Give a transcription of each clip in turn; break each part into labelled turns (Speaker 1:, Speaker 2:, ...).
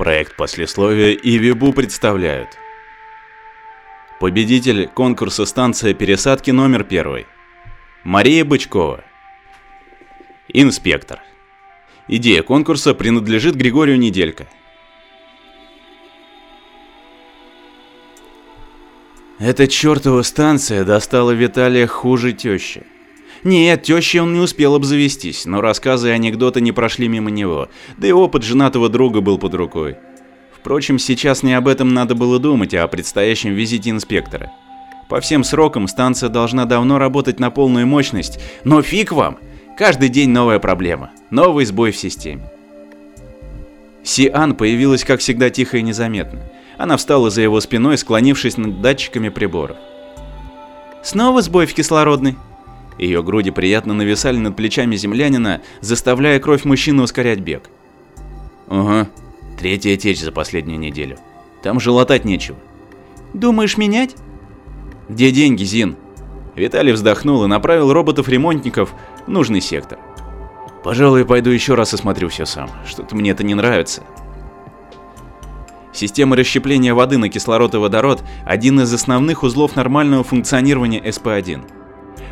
Speaker 1: Проект послесловия и Вибу представляют. Победитель конкурса станция пересадки номер первый. Мария Бычкова. Инспектор. Идея конкурса принадлежит Григорию Неделько. Эта чертова станция достала Виталия хуже тещи. Нет, тещей он не успел обзавестись, но рассказы и анекдоты не прошли мимо него, да и опыт женатого друга был под рукой. Впрочем, сейчас не об этом надо было думать, а о предстоящем визите инспектора. По всем срокам станция должна давно работать на полную мощность, но фиг вам! Каждый день новая проблема, новый сбой в системе. Сиан появилась, как всегда, тихо и незаметно. Она встала за его спиной, склонившись над датчиками приборов. «Снова сбой в кислородной?» Ее груди приятно нависали над плечами землянина, заставляя кровь мужчины ускорять бег. «Ага, третья течь за последнюю неделю. Там же латать нечего».
Speaker 2: «Думаешь менять?»
Speaker 1: «Где деньги, Зин?» Виталий вздохнул и направил роботов-ремонтников в нужный сектор. «Пожалуй, пойду еще раз осмотрю все сам. Что-то мне это не нравится». Система расщепления воды на кислород и водород – один из основных узлов нормального функционирования СП-1.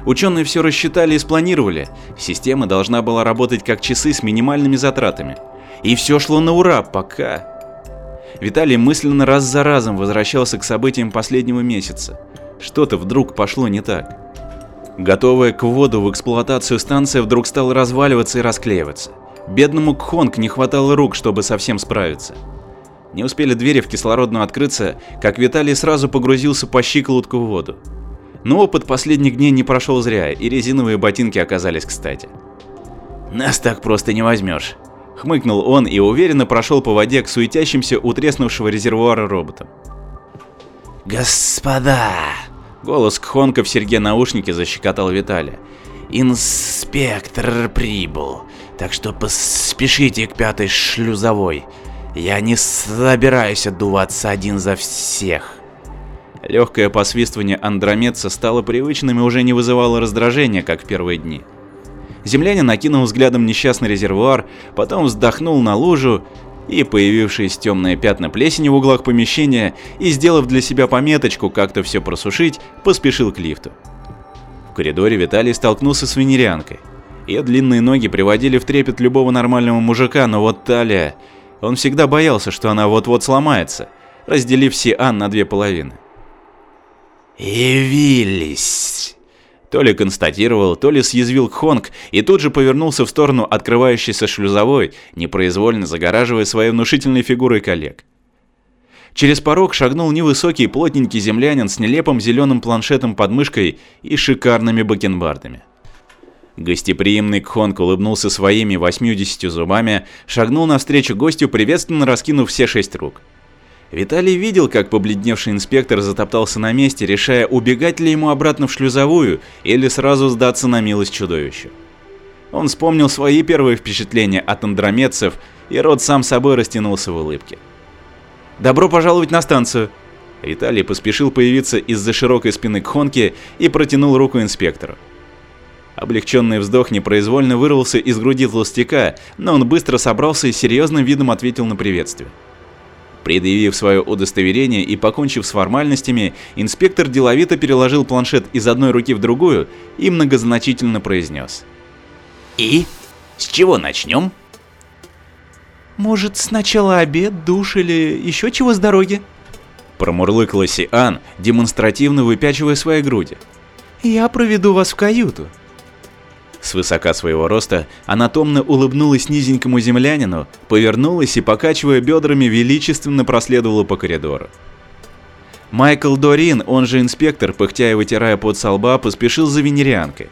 Speaker 1: Ученые все рассчитали и спланировали. Система должна была работать как часы с минимальными затратами. И все шло на ура, пока... Виталий мысленно раз за разом возвращался к событиям последнего месяца. Что-то вдруг пошло не так. Готовая к вводу в эксплуатацию станция вдруг стала разваливаться и расклеиваться. Бедному Кхонг не хватало рук, чтобы совсем справиться. Не успели двери в кислородную открыться, как Виталий сразу погрузился по щиколотку в воду. Но опыт последних дней не прошел зря, и резиновые ботинки оказались кстати. «Нас так просто не возьмешь», — хмыкнул он и уверенно прошел по воде к суетящимся у треснувшего резервуара роботам.
Speaker 3: «Господа!» — голос Кхонка в серьге наушнике защекотал Виталия. «Инспектор прибыл, так что поспешите к пятой шлюзовой. Я не собираюсь отдуваться один за всех».
Speaker 1: Легкое посвистывание андромедца стало привычным и уже не вызывало раздражения, как в первые дни. Землянин накинул взглядом несчастный резервуар, потом вздохнул на лужу и появившиеся темные пятна плесени в углах помещения и, сделав для себя пометочку как-то все просушить, поспешил к лифту. В коридоре Виталий столкнулся с венерианкой. Ее длинные ноги приводили в трепет любого нормального мужика, но вот талия... Он всегда боялся, что она вот-вот сломается, разделив Сиан на две половины.
Speaker 3: «Явились!»
Speaker 1: То ли констатировал, то ли съязвил Хонг и тут же повернулся в сторону открывающейся шлюзовой, непроизвольно загораживая своей внушительной фигурой коллег. Через порог шагнул невысокий плотненький землянин с нелепым зеленым планшетом под мышкой и шикарными бакенбардами. Гостеприимный Кхонг улыбнулся своими 80 зубами, шагнул навстречу гостю, приветственно раскинув все шесть рук. Виталий видел, как побледневший инспектор затоптался на месте, решая, убегать ли ему обратно в шлюзовую или сразу сдаться на милость чудовищу. Он вспомнил свои первые впечатления от андромедцев, и рот сам собой растянулся в улыбке. «Добро пожаловать на станцию!» Виталий поспешил появиться из-за широкой спины Кхонки и протянул руку инспектору. Облегченный вздох непроизвольно вырвался из груди толстяка, но он быстро собрался и серьезным видом ответил на приветствие. Предъявив свое удостоверение и покончив с формальностями, инспектор деловито переложил планшет из одной руки в другую и многозначительно произнес.
Speaker 3: «И? С чего начнем?»
Speaker 2: «Может, сначала обед, душ или еще чего с дороги?»
Speaker 1: Промурлыкала Сиан, демонстративно выпячивая свои груди.
Speaker 2: «Я проведу вас в каюту».
Speaker 1: С высока своего роста она томно улыбнулась низенькому землянину, повернулась и, покачивая бедрами, величественно проследовала по коридору. Майкл Дорин, он же инспектор, пыхтя и вытирая пот со поспешил за венерианкой.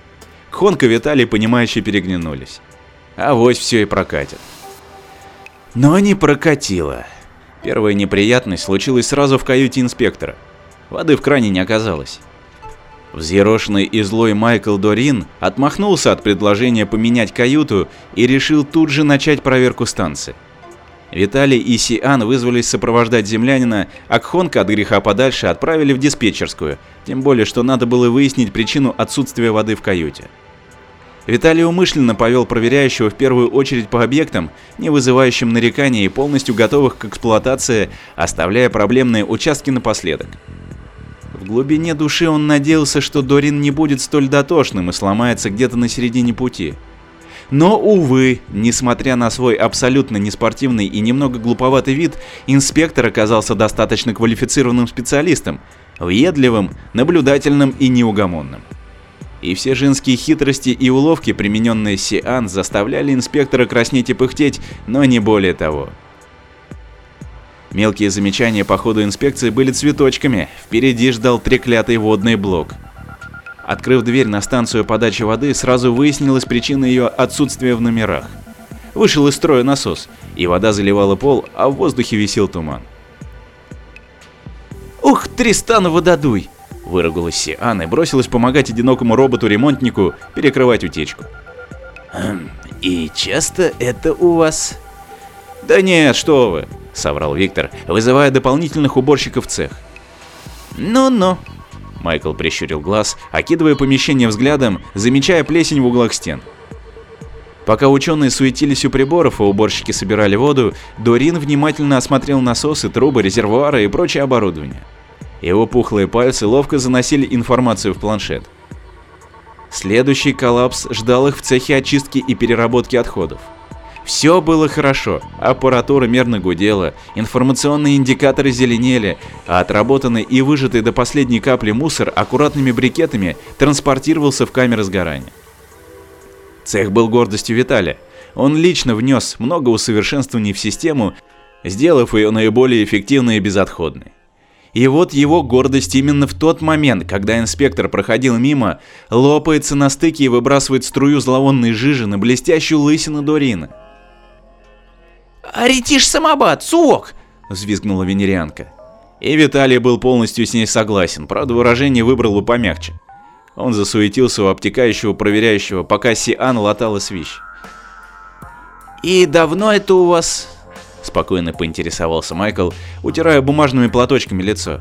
Speaker 1: Хонка Виталий, понимающе переглянулись. А вось все и прокатит. Но не прокатило. Первая неприятность случилась сразу в каюте инспектора. Воды в кране не оказалось. Взъерошенный и злой Майкл Дорин отмахнулся от предложения поменять каюту и решил тут же начать проверку станции. Виталий и Сиан вызвались сопровождать землянина, а Кхонка от греха подальше отправили в диспетчерскую, тем более что надо было выяснить причину отсутствия воды в каюте. Виталий умышленно повел проверяющего в первую очередь по объектам, не вызывающим нареканий и полностью готовых к эксплуатации, оставляя проблемные участки напоследок. В глубине души он надеялся, что Дорин не будет столь дотошным и сломается где-то на середине пути. Но, увы, несмотря на свой абсолютно неспортивный и немного глуповатый вид, инспектор оказался достаточно квалифицированным специалистом, въедливым, наблюдательным и неугомонным. И все женские хитрости и уловки, примененные Сиан, заставляли инспектора краснеть и пыхтеть, но не более того. Мелкие замечания по ходу инспекции были цветочками, впереди ждал треклятый водный блок. Открыв дверь на станцию подачи воды, сразу выяснилась причина ее отсутствия в номерах. Вышел из строя насос, и вода заливала пол, а в воздухе висел туман. «Ух, Тристан вододуй!» – выругалась Сиан и бросилась помогать одинокому роботу-ремонтнику перекрывать утечку.
Speaker 3: «Хм, «И часто это у вас?»
Speaker 1: «Да нет, что вы!» – соврал Виктор, вызывая дополнительных уборщиков в цех.
Speaker 2: «Ну-ну»,
Speaker 1: Майкл прищурил глаз, окидывая помещение взглядом, замечая плесень в углах стен. Пока ученые суетились у приборов, а уборщики собирали воду, Дорин внимательно осмотрел насосы, трубы, резервуары и прочее оборудование. Его пухлые пальцы ловко заносили информацию в планшет. Следующий коллапс ждал их в цехе очистки и переработки отходов. Все было хорошо, аппаратура мерно гудела, информационные индикаторы зеленели, а отработанный и выжатый до последней капли мусор аккуратными брикетами транспортировался в камеры сгорания. Цех был гордостью Виталия. Он лично внес много усовершенствований в систему, сделав ее наиболее эффективной и безотходной. И вот его гордость именно в тот момент, когда инспектор проходил мимо, лопается на стыке и выбрасывает струю зловонной жижи на блестящую лысину Дорина.
Speaker 2: «Аретиш самобат, сувок!»
Speaker 1: – взвизгнула венерианка. И Виталий был полностью с ней согласен, правда выражение выбрал бы помягче. Он засуетился у обтекающего проверяющего, пока Сиан латала свищ.
Speaker 2: «И давно это у вас?»
Speaker 1: – спокойно поинтересовался Майкл, утирая бумажными платочками лицо.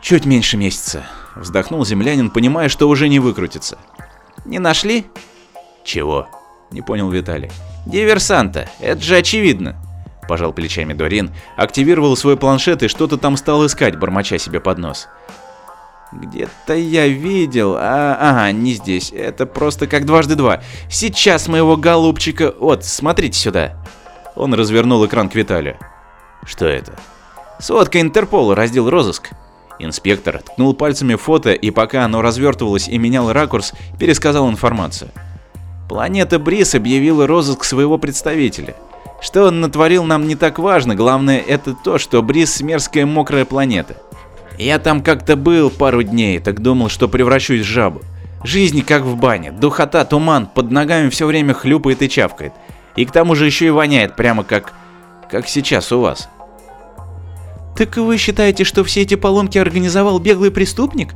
Speaker 1: «Чуть меньше месяца», – вздохнул землянин, понимая, что уже не выкрутится.
Speaker 2: «Не нашли?»
Speaker 1: «Чего?» – не понял Виталий.
Speaker 2: «Диверсанта, это же очевидно!»
Speaker 1: Пожал плечами Дорин, активировал свой планшет и что-то там стал искать, бормоча себе под нос.
Speaker 2: Где-то я видел, а, ага, не здесь, это просто как дважды два. Сейчас моего голубчика, вот, смотрите сюда.
Speaker 1: Он развернул экран к Виталию. Что это?
Speaker 2: Сводка Интерпола, раздел розыск.
Speaker 1: Инспектор ткнул пальцами фото и пока оно развертывалось и менял ракурс, пересказал информацию.
Speaker 2: Планета Брис объявила розыск своего представителя. Что он натворил нам не так важно, главное это то, что Брис мерзкая мокрая планета. Я там как-то был пару дней, так думал, что превращусь в жабу. Жизнь как в бане, духота, туман, под ногами все время хлюпает и чавкает. И к тому же еще и воняет, прямо как... как сейчас у вас.
Speaker 3: Так вы считаете, что все эти поломки организовал беглый преступник?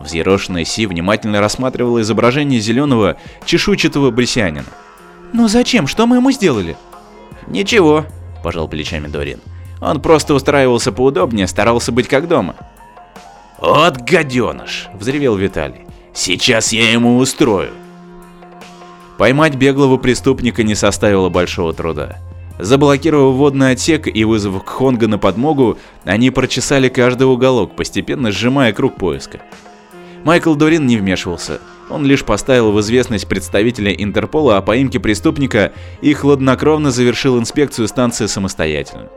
Speaker 1: Взъерошенная Си внимательно рассматривала изображение зеленого чешуйчатого брисянина.
Speaker 3: «Ну зачем? Что мы ему сделали?»
Speaker 2: «Ничего», – пожал плечами Дорин. «Он просто устраивался поудобнее, старался быть как дома».
Speaker 3: «Вот гаденыш!» – взревел Виталий. «Сейчас я ему устрою!»
Speaker 1: Поймать беглого преступника не составило большого труда. Заблокировав водный отсек и вызвав Хонга на подмогу, они прочесали каждый уголок, постепенно сжимая круг поиска. Майкл Дорин не вмешивался. Он лишь поставил в известность представителя Интерпола о поимке преступника и хладнокровно завершил инспекцию станции самостоятельно.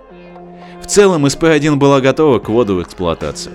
Speaker 1: В целом СП-1 была готова к вводу в эксплуатацию.